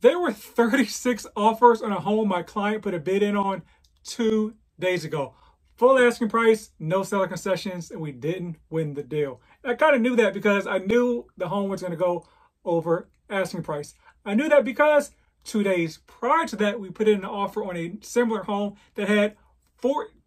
There were 36 offers on a home my client put a bid in on two days ago. Full asking price, no seller concessions, and we didn't win the deal. I kind of knew that because I knew the home was going to go over asking price. I knew that because two days prior to that, we put in an offer on a similar home that had 14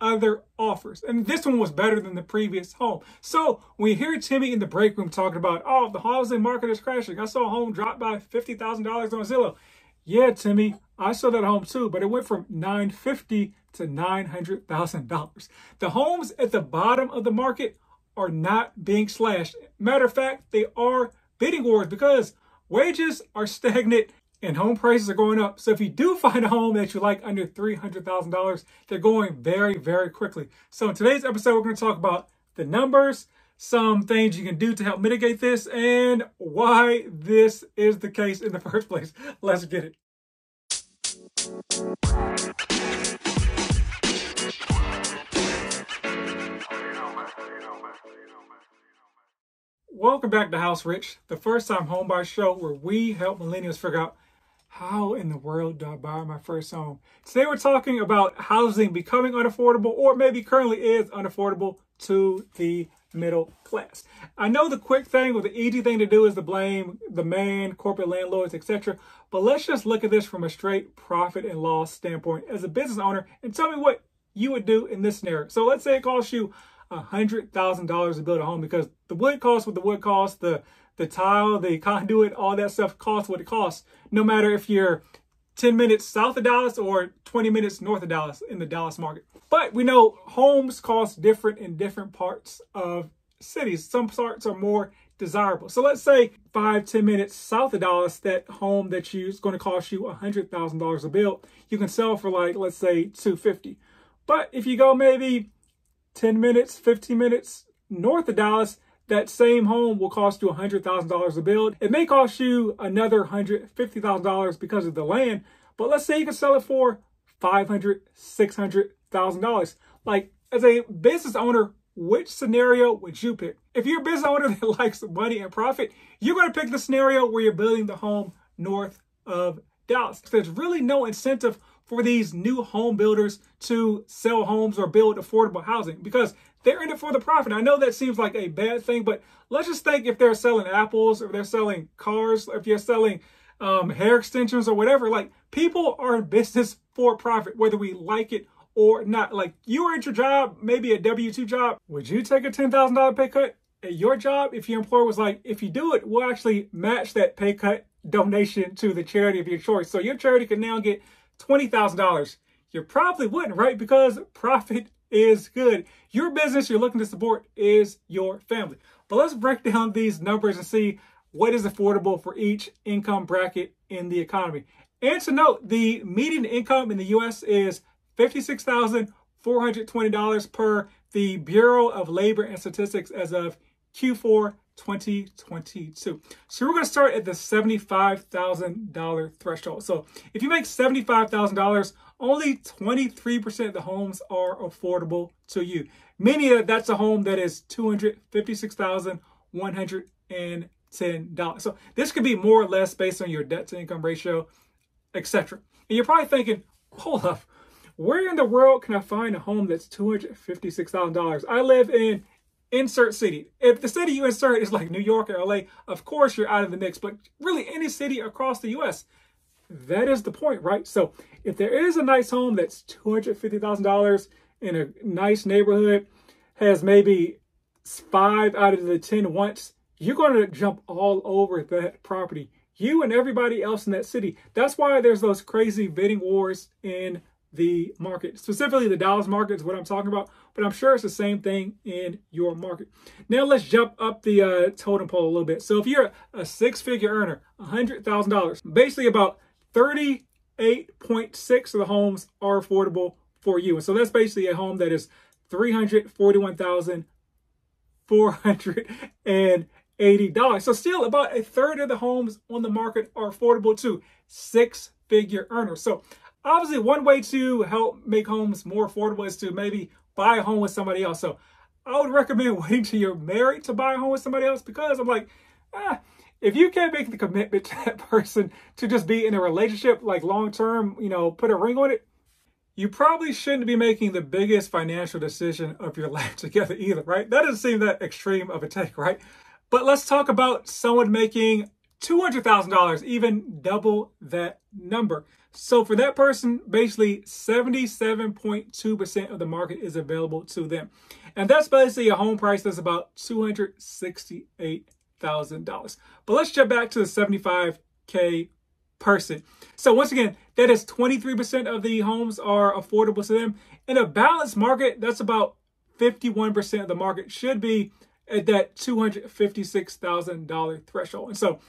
other offers. And this one was better than the previous home. So you hear Timmy in the break room talking about, oh, the housing market is crashing. I saw a home drop by $50,000 on Zillow. Yeah, Timmy, I saw that home too, but it went from 950 to $900,000. The homes at the bottom of the market are not being slashed. Matter of fact, they are bidding wars because wages are stagnant and home prices are going up. So if you do find a home that you like under $300,000, they're going very, very quickly. So in today's episode, we're going to talk about the numbers, some things you can do to help mitigate this, and why this is the case in the first place. Let's get it. Welcome back to House Rich, the first time homebuyer show where we help millennials figure out how in the world do I buy my first home? Today we're talking about housing becoming unaffordable or maybe currently is unaffordable to the middle class. I know the quick thing or the easy thing to do is to blame the man, corporate landlords, etc. But let's just look at this from a straight profit and loss standpoint as a business owner and tell me what you would do in this scenario. So let's say it costs you $100,000 to build a home because the wood costs what the wood costs, the the tile, the conduit, all that stuff costs what it costs, no matter if you're 10 minutes south of Dallas or 20 minutes north of Dallas in the Dallas market. But we know homes cost different in different parts of cities. Some parts are more desirable. So let's say five, 10 minutes south of Dallas, that home that you is going to cost you $100,000 a build, you can sell for like, let's say 250. But if you go maybe 10 minutes, 15 minutes north of Dallas, that same home will cost you $100,000 to build. It may cost you another $150,000 because of the land, but let's say you can sell it for $500,000, $600,000. Like, as a business owner, which scenario would you pick? If you're a business owner that likes money and profit, you're going to pick the scenario where you're building the home north of Dallas. There's really no incentive for these new home builders to sell homes or build affordable housing because they're in it for the profit. I know that seems like a bad thing, but let's just think if they're selling apples, if they're selling cars, if you're selling um, hair extensions or whatever, like people are in business for profit, whether we like it or not. Like you are at your job, maybe a W 2 job. Would you take a $10,000 pay cut at your job if your employer was like, if you do it, we'll actually match that pay cut donation to the charity of your choice. So your charity can now get $20,000. You probably wouldn't, right? Because profit is good. Your business you're looking to support is your family. But let's break down these numbers and see what is affordable for each income bracket in the economy. And to note, the median income in the US is $56,420 per the Bureau of Labor and Statistics as of Q4 2022. So we're going to start at the $75,000 threshold. So if you make $75,000, only 23% of the homes are affordable to you. Meaning that's a home that is $256,110. So this could be more or less based on your debt to income ratio, etc. And you're probably thinking, hold up, where in the world can I find a home that's $256,000? I live in insert city. If the city you insert is like New York or LA, of course you're out of the mix, but really any city across the US, that is the point, right? So if there is a nice home that's $250,000 in a nice neighborhood, has maybe five out of the 10 wants, you're going to jump all over that property. You and everybody else in that city. That's why there's those crazy bidding wars in the market. Specifically, the Dallas market is what I'm talking about, but I'm sure it's the same thing in your market. Now, let's jump up the uh, totem pole a little bit. So, if you're a six figure earner, $100,000, basically about 38.6 of the homes are affordable for you. And so, that's basically a home that is 341,480 dollars. So still about a third of the homes on the market are affordable to six figure earners. So Obviously, one way to help make homes more affordable is to maybe buy a home with somebody else. So I would recommend waiting till you're married to buy a home with somebody else because I'm like, ah, if you can't make the commitment to that person to just be in a relationship, like long term, you know, put a ring on it, you probably shouldn't be making the biggest financial decision of your life together either, right? That doesn't seem that extreme of a take, right? But let's talk about someone making $200,000, even double that number. So for that person, basically 77.2% of the market is available to them. And that's basically a home price that's about $268,000. But let's jump back to the 75K person. So once again, that is 23% of the homes are affordable to them. In a balanced market, that's about 51% of the market should be at that $256,000 threshold. And so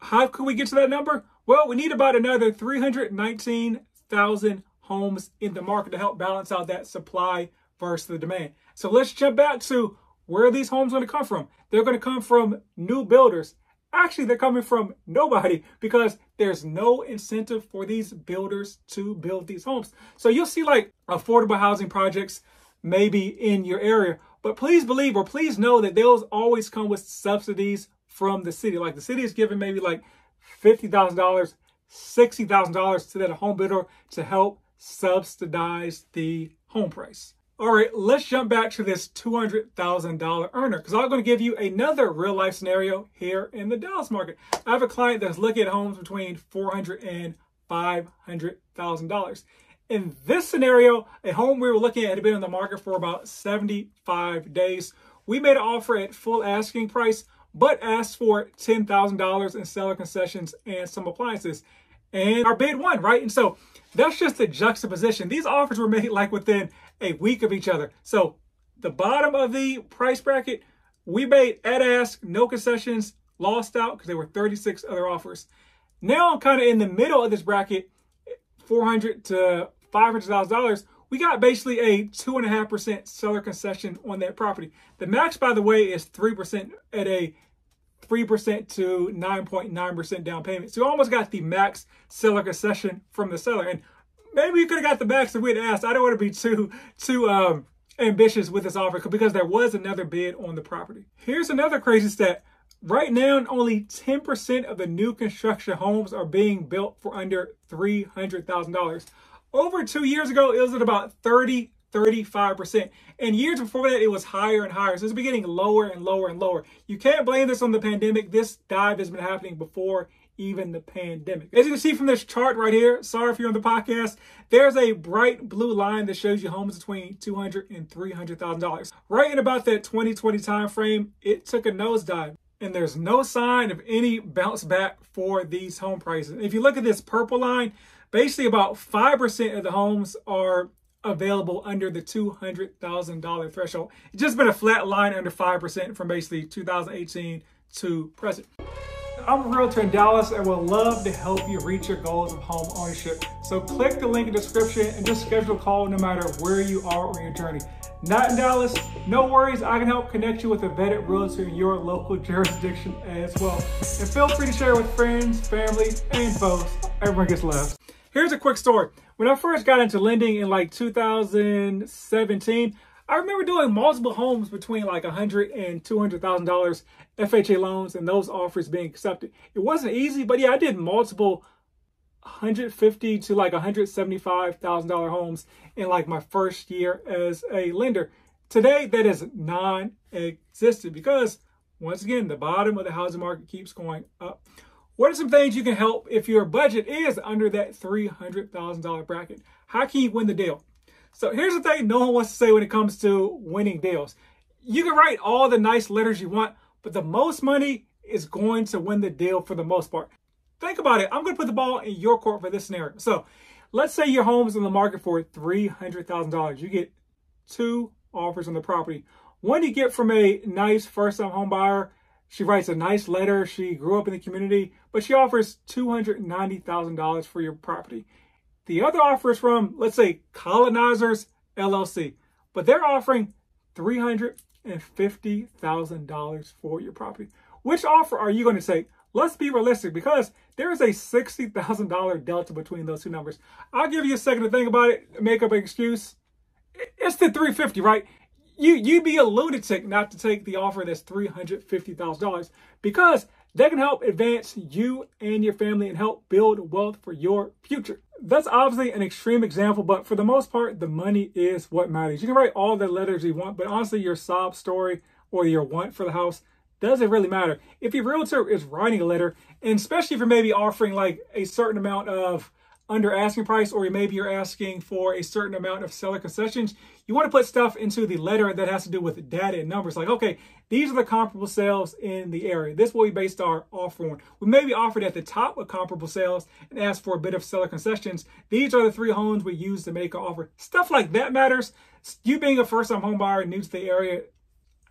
how can we get to that number? Well, we need about another 319,000 homes in the market to help balance out that supply versus the demand. So let's jump back to where are these homes going to come from. They're going to come from new builders. Actually, they're coming from nobody because there's no incentive for these builders to build these homes. So you'll see like affordable housing projects maybe in your area, but please believe or please know that those always come with subsidies from the city. Like the city is giving maybe like $50,000, $60,000 to that home builder to help subsidize the home price. All right, let's jump back to this $200,000 earner because I'm going to give you another real life scenario here in the Dallas market. I have a client that's looking at homes between $400 and $500,000. In this scenario, a home we were looking at had been on the market for about 75 days. We made an offer at full asking price but asked for $10,000 in seller concessions and some appliances. And our bid won, right? And so that's just a juxtaposition. These offers were made like within a week of each other. So the bottom of the price bracket, we made at ask, no concessions, lost out because there were 36 other offers. Now I'm kind of in the middle of this bracket, 400 to $500,000 we got basically a 2.5% seller concession on that property. The max, by the way, is 3% at a 3% to 9.9% down payment. So you almost got the max seller concession from the seller. And maybe you could have got the max if we'd asked. I don't want to be too, too um, ambitious with this offer because there was another bid on the property. Here's another crazy stat. Right now, only 10% of the new construction homes are being built for under $300,000. Over two years ago, it was at about 30, 35%. And years before that, it was higher and higher. So it's been getting lower and lower and lower. You can't blame this on the pandemic. This dive has been happening before even the pandemic. As you can see from this chart right here, sorry if you're on the podcast, there's a bright blue line that shows you homes between $200 and $300,000. Right in about that 2020 time frame, it took a nosedive and there's no sign of any bounce back for these home prices. If you look at this purple line, basically about 5% of the homes are available under the $200,000 threshold. It's just been a flat line under 5% from basically 2018 to present. I'm a realtor in Dallas and would love to help you reach your goals of home ownership. So click the link in the description and just schedule a call no matter where you are on your journey. Not in Dallas, no worries, I can help connect you with a vetted realtor in your local jurisdiction as well. And feel free to share with friends, family, and foes. Everyone gets love. Here's a quick story. When I first got into lending in like 2017, I remember doing multiple homes between like $100 and $200,000 FHA loans and those offers being accepted. It wasn't easy, but yeah, I did multiple 150 to like $175,000 homes in like my first year as a lender. Today, that is non-existent because once again, the bottom of the housing market keeps going up. What are some things you can help if your budget is under that $300,000 bracket? How can you win the deal? So here's the thing no one wants to say when it comes to winning deals. You can write all the nice letters you want, but the most money is going to win the deal for the most part. Think about it. I'm going to put the ball in your court for this scenario. So let's say your home is in the market for $300,000. You get two offers on the property. One you get from a nice first-time home buyer she writes a nice letter. She grew up in the community, but she offers $290,000 for your property. The other offer is from, let's say, Colonizers LLC, but they're offering $350,000 for your property. Which offer are you going to take? Let's be realistic because there is a $60,000 delta between those two numbers. I'll give you a second to think about it, make up an excuse. It's the 350, right? you you'd be a lunatic not to take the offer that's $350,000 because They can help advance you and your family and help build wealth for your future. That's obviously an extreme example, but for the most part, the money is what matters. You can write all the letters you want, but honestly, your sob story or your want for the house doesn't really matter. If your realtor is writing a letter, and especially if you're maybe offering like a certain amount of under asking price, or maybe you're asking for a certain amount of seller concessions, you want to put stuff into the letter that has to do with data and numbers. Like, okay, these are the comparable sales in the area. This will we based our offer on. We may be offered at the top of comparable sales and ask for a bit of seller concessions. These are the three homes we use to make an offer. Stuff like that matters. You being a first-time home buyer new to the area,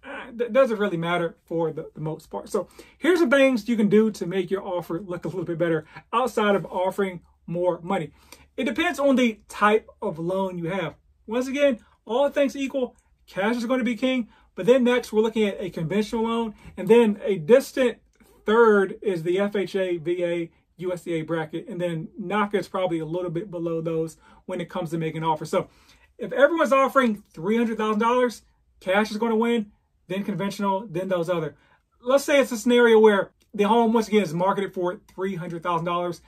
uh, that doesn't really matter for the, the, most part. So here's the things you can do to make your offer look a little bit better outside of offering more money. It depends on the type of loan you have. Once again, all things equal, cash is going to be king. But then next, we're looking at a conventional loan. And then a distant third is the FHA, VA, USDA bracket. And then NACA is probably a little bit below those when it comes to making offers. So if everyone's offering $300,000, cash is going to win, then conventional, then those other. Let's say it's a scenario where the home, once again, is marketed for $300,000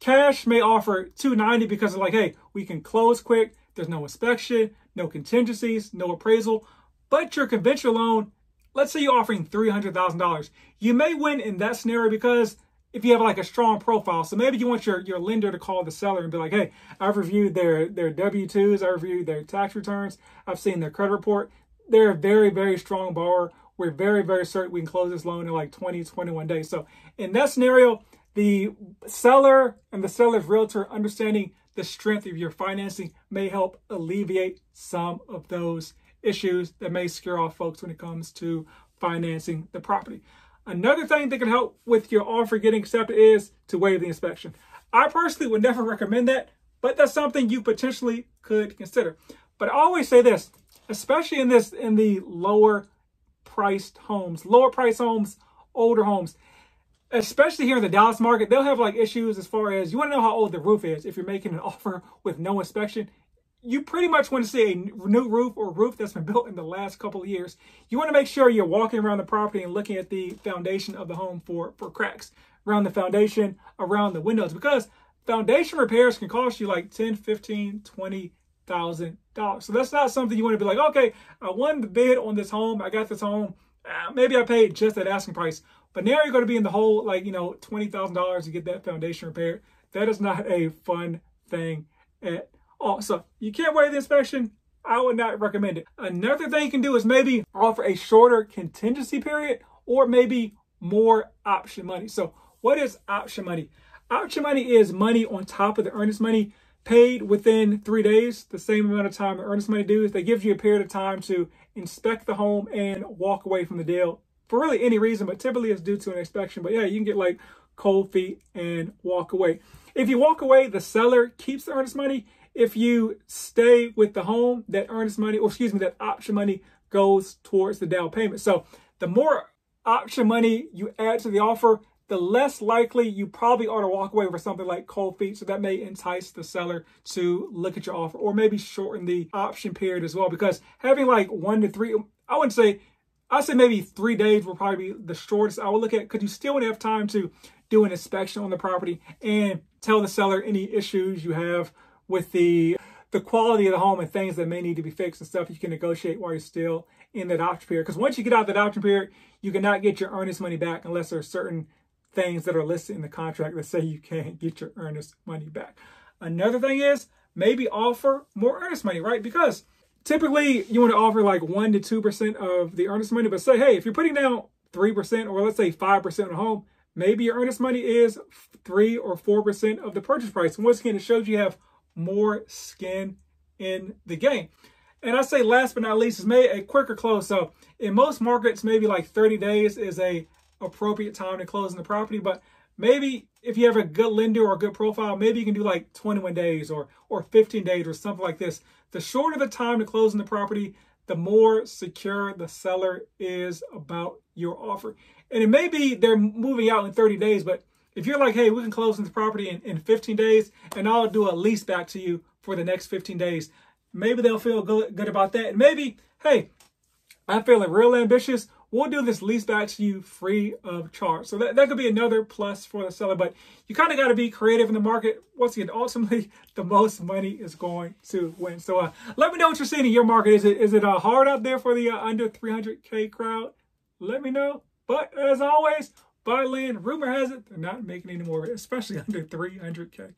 Cash may offer 290 because like, hey, we can close quick. There's no inspection, no contingencies, no appraisal. But your conventional loan, let's say you're offering $300,000. You may win in that scenario because if you have like a strong profile. So maybe you want your, your lender to call the seller and be like, hey, I've reviewed their, their W-2s, I've reviewed their tax returns, I've seen their credit report. They're a very, very strong borrower. We're very, very certain we can close this loan in like 20, 21 days. So in that scenario, the seller and the seller's realtor understanding the strength of your financing may help alleviate some of those issues that may scare off folks when it comes to financing the property. Another thing that can help with your offer getting accepted is to waive the inspection. I personally would never recommend that, but that's something you potentially could consider. But I always say this, especially in this in the lower priced homes, lower price homes, older homes, especially here in the Dallas market, they'll have like issues as far as you want to know how old the roof is if you're making an offer with no inspection. You pretty much want to see a new roof or roof that's been built in the last couple of years. You want to make sure you're walking around the property and looking at the foundation of the home for, for cracks around the foundation, around the windows, because foundation repairs can cost you like 10, 15, 20 thousand dollars. So that's not something you want to be like, okay, I won the bid on this home. I got this home. Uh, maybe I paid just that asking price. But now you're going to be in the hole, like, you know, $20,000 to get that foundation repaired. That is not a fun thing at all. So you can't waive the inspection. I would not recommend it. Another thing you can do is maybe offer a shorter contingency period or maybe more option money. So what is option money? Option money is money on top of the earnest money paid within three days, the same amount of time earnest money dues. They give you a period of time to inspect the home and walk away from the deal for really any reason, but typically it's due to an inspection. But yeah, you can get like cold feet and walk away. If you walk away, the seller keeps the earnest money. If you stay with the home, that earnest money, or excuse me, that option money goes towards the down payment. So the more option money you add to the offer, the less likely you probably ought to walk away with something like cold feet. So that may entice the seller to look at your offer or maybe shorten the option period as well. Because having like one to three, I wouldn't say I say maybe three days will probably be the shortest I would look at because you still would have time to do an inspection on the property and tell the seller any issues you have with the the quality of the home and things that may need to be fixed and stuff you can negotiate while you're still in that option period. Because once you get out that option period, you cannot get your earnest money back unless there are certain things that are listed in the contract that say you can't get your earnest money back. Another thing is maybe offer more earnest money, right? Because typically you want to offer like 1 to 2% of the earnest money, but say, hey, if you're putting down 3% or let's say 5% on a home, maybe your earnest money is 3 or 4% of the purchase price. Once again, it shows you have more skin in the game. And I say last but not least is maybe a quicker close. So in most markets, maybe like 30 days is a appropriate time to close in the property. But maybe if you have a good lender or a good profile, maybe you can do like 21 days or or 15 days or something like this. The shorter the time to close on the property, the more secure the seller is about your offer. And it may be they're moving out in 30 days, but if you're like, hey, we can close the property in, in 15 days and I'll do a lease back to you for the next 15 days, maybe they'll feel good, good about that. And maybe, hey, I'm feeling real ambitious. We'll do this lease back to you free of charge. So that, that could be another plus for the seller, but you kind of got to be creative in the market. Once again, ultimately, the most money is going to win. So uh, let me know what you're seeing in your market. Is it is it uh, hard out there for the uh, under 300K crowd? Let me know. But as always, buy land. Rumor has it they're not making any more, especially under 300K.